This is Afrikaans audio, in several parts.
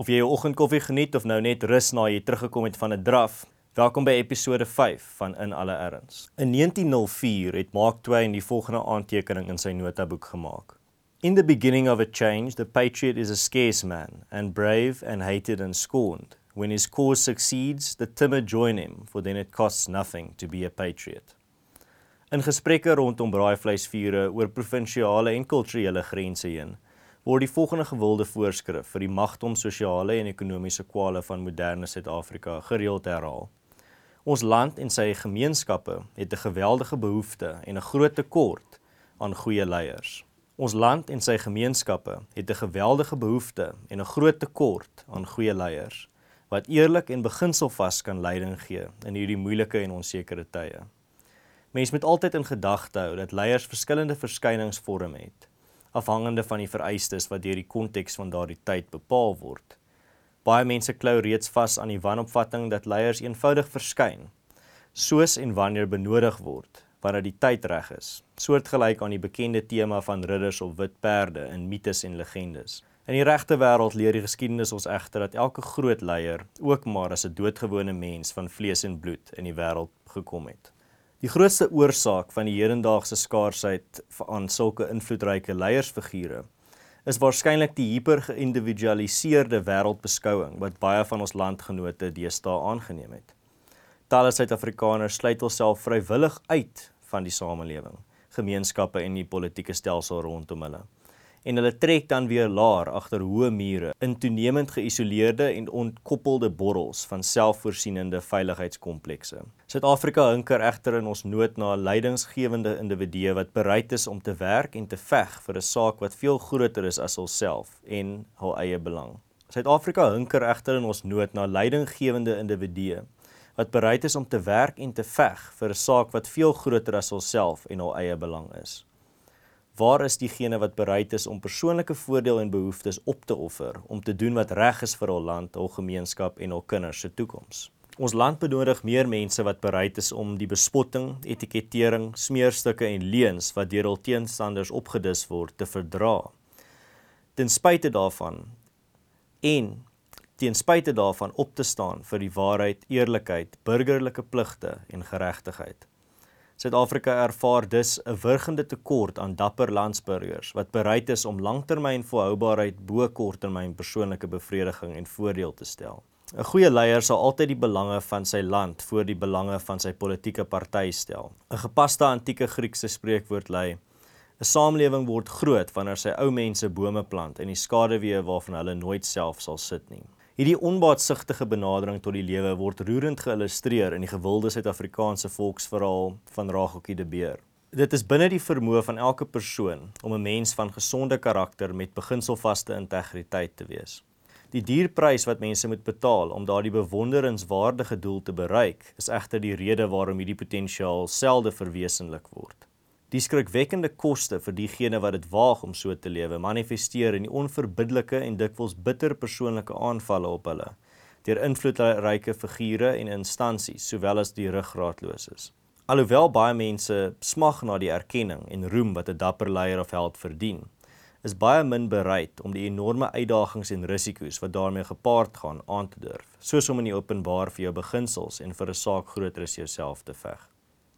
Of jy jou oggendkoffie geniet of nou net rus na jy teruggekom het van 'n draf, welkom by episode 5 van In alle erns. In 1904 het Mark Twain die volgende aantekening in sy notaboek gemaak. In the beginning of a change, the patriot is a scarce man, and brave and hated and scorned. When his cause succeeds, the timid join him, for then it costs nothing to be a patriot. In gesprekke rondom braaivleisvure oor provinsiale en kulturele grense heen, word die volgende gewilde voorskrif vir die magtom sosiale en ekonomiese kwale van moderne Suid-Afrika gereeld herhaal. Ons land en sy gemeenskappe het 'n geweldige behoefte en 'n groot tekort aan goeie leiers. Ons land en sy gemeenskappe het 'n geweldige behoefte en 'n groot tekort aan goeie leiers wat eerlik en beginselvas kan leiding gee in hierdie moeilike en onsekere tye. Mens moet altyd in gedagte hou dat leiers verskillende verskyningsvorme het afhangende van die vereistes wat deur die konteks van daardie tyd bepaal word. Baie mense klou reeds vas aan die wanopvatting dat leiers eenvoudig verskyn soos en wanneer benodig word wanneer die tyd reg is, soortgelyk aan die bekende tema van ridders op wit perde in mites en legendes. In die regte wêreld leer die geskiedenis ons egter dat elke groot leier ook maar as 'n doodgewone mens van vlees en bloed in die wêreld gekom het. Die grootste oorsaak van die hedendaagse skaarsheid aan sulke invloedryke leiersfigure is waarskynlik die hipergeïndividualiseerde wêreldbeskouing wat baie van ons landgenote deesdae aangeneem het. Talle Suid-Afrikaners sluit hulself vrywillig uit van die samelewing, gemeenskappe en die politieke stelsel rondom hulle en hulle trek dan weer laer agter hoë mure in toenemend geïsoleerde en ontkoppelde borrels van selfvoorsienende veiligheidskomplekse. Suid-Afrika hinker egter in ons nood na 'n leidingsgewende individu wat bereid is om te werk en te veg vir 'n saak wat veel groter is as hulself en hul eie belang. Suid-Afrika hinker egter in ons nood na leidinggewende individue wat bereid is om te werk en te veg vir 'n saak wat veel groter as hulself en hul eie belang is. Waar is diegene wat bereid is om persoonlike voordeel en behoeftes op te offer om te doen wat reg is vir hul land, hul gemeenskap en hul kinders se toekoms? Ons land benodig meer mense wat bereid is om die bespotting, etikettering, smeerstukke en leuns wat deur hul teenstanders opgedis word te verdra. Ten spyte daarvan en ten spyte daarvan op te staan vir die waarheid, eerlikheid, burgerlike pligte en geregtigheid. Suid-Afrika ervaar dus 'n wurgende tekort aan dapper landsburgers wat bereid is om langtermyn volhoubaarheid bo korttermyn persoonlike bevrediging en voordeel te stel. 'n Goeie leier sal altyd die belange van sy land voor die belange van sy politieke party stel. 'n Gepaste antieke Griekse spreekwoord lui: 'n Samelewing word groot wanneer sy ou mense bome plant en die skaduwee waarvan hulle nooit self sal sit nie. Hierdie onbaatsigtige benadering tot die lewe word roerend geïllustreer in die gewilde Suid-Afrikaanse volksverhaal van Ragokkie de Beer. Dit is binne die vermoë van elke persoon om 'n mens van gesonde karakter met beginselvaste integriteit te wees. Die dierprys wat mense moet betaal om daardie bewonderenswaardige doel te bereik, is egter die rede waarom hierdie potensiaal selde verwesenlik word. Die skrikwekkende koste vir diegene wat dit waag om so te lewe, manifesteer in die onverbiddelike en dikwels bitter persoonlike aanvalle op hulle deur invloedryke figure en instansies, sowel as die ruggraatloses. Alhoewel baie mense smag na die erkenning en roem wat 'n dapper leier of held verdien, is baie min bereid om die enorme uitdagings en risiko's wat daarmee gepaard gaan aan te durf, soos om in die openbaar vir jou beginsels en vir 'n saak groter as jouself te veg.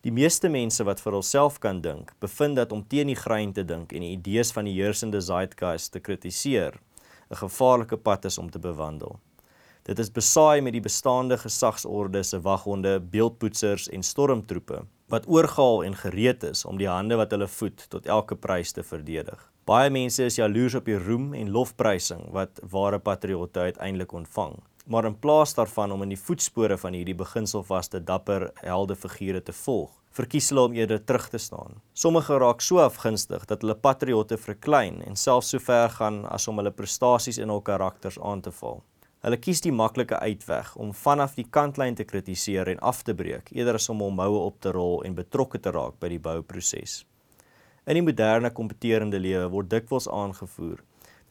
Die meeste mense wat vir hulself kan dink, bevind dat om teen die grein te dink en die idees van die heersende zeitgeist te kritiseer, 'n gevaarlike pad is om te bewandel. Dit is besaai met die bestaande gesagsorde se waghonde, beeldpoetsers en stormtroepe wat oorgehaal en gereed is om die hande wat hulle voed tot elke prys te verdedig. Baie mense is jaloers op die roem en lofprysing wat ware patriotte uiteindelik ontvang maar in plaas daarvan om in die voetspore van hierdie beginselvaste dapper helde figure te volg, verkies hulle om eerder terug te staan. Sommige raak so afgunstig dat hulle patriotte verklein en selfs so ver gaan as om hulle prestasies en hul karakters aan te val. Hulle kies die maklike uitweg om vanaf die kantlyn te kritiseer en af te breek eerder as om hom houe op te rol en betrokke te raak by die bouproses. In die moderne kompeterende lewe word dikwels aangevoer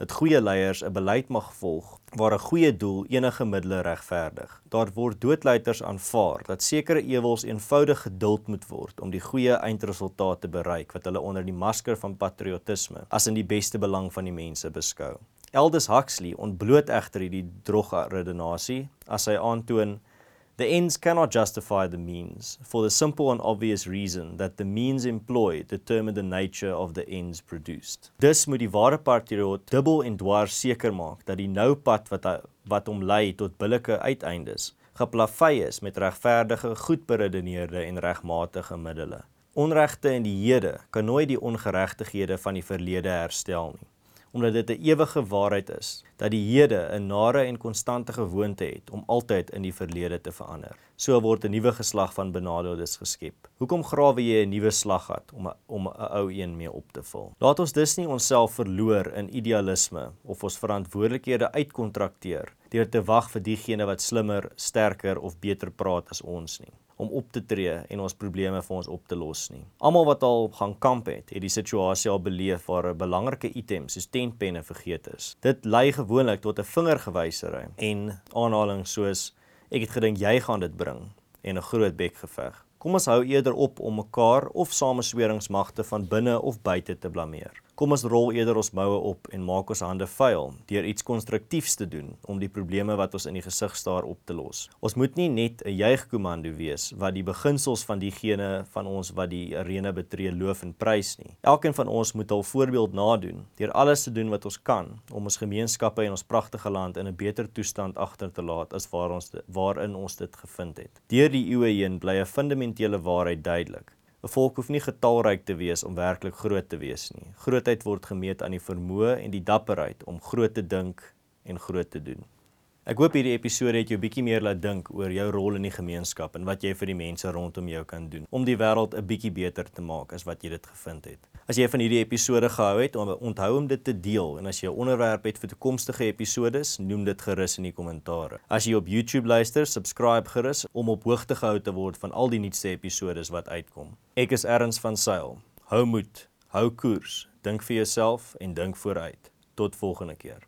dat goeie leiers 'n beleid mag volg waar 'n goeie doel enige middele regverdig. Daar word doodleiters aanvaar dat sekere ewels eenvoudig geduld moet word om die goeie eindresultaat te bereik wat hulle onder die masker van patriotisme as in die beste belang van die mense beskou. Aldous Huxley ontbloot egter hierdie droge redenasie as hy aantoon The ends cannot justify the means, for the simple and obvious reason that the means employed determine the nature of the ends produced. Dis moet die ware patrioot dubbel en dwars seker maak dat die nou pad wat hy, wat hom lei tot billike uiteindes geplavei is met regverdige, goed beredeneerde en regmatige middele. Onregte in die hede kan nooit die ongeregtighede van die verlede herstel nie omdat dit 'n ewige waarheid is dat die hede 'n nare en konstante gewoonte het om altyd in die verlede te verander. So word 'n nuwe geslag van benadeeldes geskep. Hoekom grawe jy 'n nuwe slaggat om a, om 'n ou een mee op te vul? Laat ons dus nie onsself verloor in idealisme of ons verantwoordelikhede uitkontrakteer deur te wag vir diegene wat slimmer, sterker of beter praat as ons nie om op te tree en ons probleme vir ons op te los nie. Almal wat al gaan kamp het, het die situasie al beleef waar 'n belangrike item soos tentpenne vergeet is. Dit lei gewoonlik tot 'n vingergewysery en aanhalings soos ek het gedink jy gaan dit bring en 'n groot bekgeveg. Kom ons hou eerder op om mekaar of samesweringsmagte van binne of buite te blameer. Kom ons rol eerder ons moue op en maak ons hande vuil deur iets konstruktiefs te doen om die probleme wat ons in die gesig staar op te los. Ons moet nie net 'n juigkomando wees wat die beginsels van diegene van ons wat die arena betree loof en prys nie. Elkeen van ons moet al voorbeeld nadoen deur alles te doen wat ons kan om ons gemeenskappe en ons pragtige land in 'n beter toestand agter te laat as waar ons waarin ons dit gevind het. Deur die eeue heen bly 'n fundamentele waarheid duidelik. 'n Volk hoef nie getalryk te wees om werklik groot te wees nie. Grootheid word gemeet aan die vermoë en die dapperheid om groot te dink en groot te doen. Ek hoop hierdie episode het jou bietjie meer laat dink oor jou rol in die gemeenskap en wat jy vir die mense rondom jou kan doen om die wêreld 'n bietjie beter te maak as wat jy dit gevind het. As jy van hierdie episode gehou het, onthou om dit te deel en as jy 'n onderwerp het vir toekomstige episodes, noem dit gerus in die kommentare. As jy op YouTube luister, subscribe gerus om op hoogte gehou te word van al die nuutste episodes wat uitkom. Ek is Erns van Sail. Hou moed, hou koers, dink vir jouself en dink vooruit. Tot volgende keer.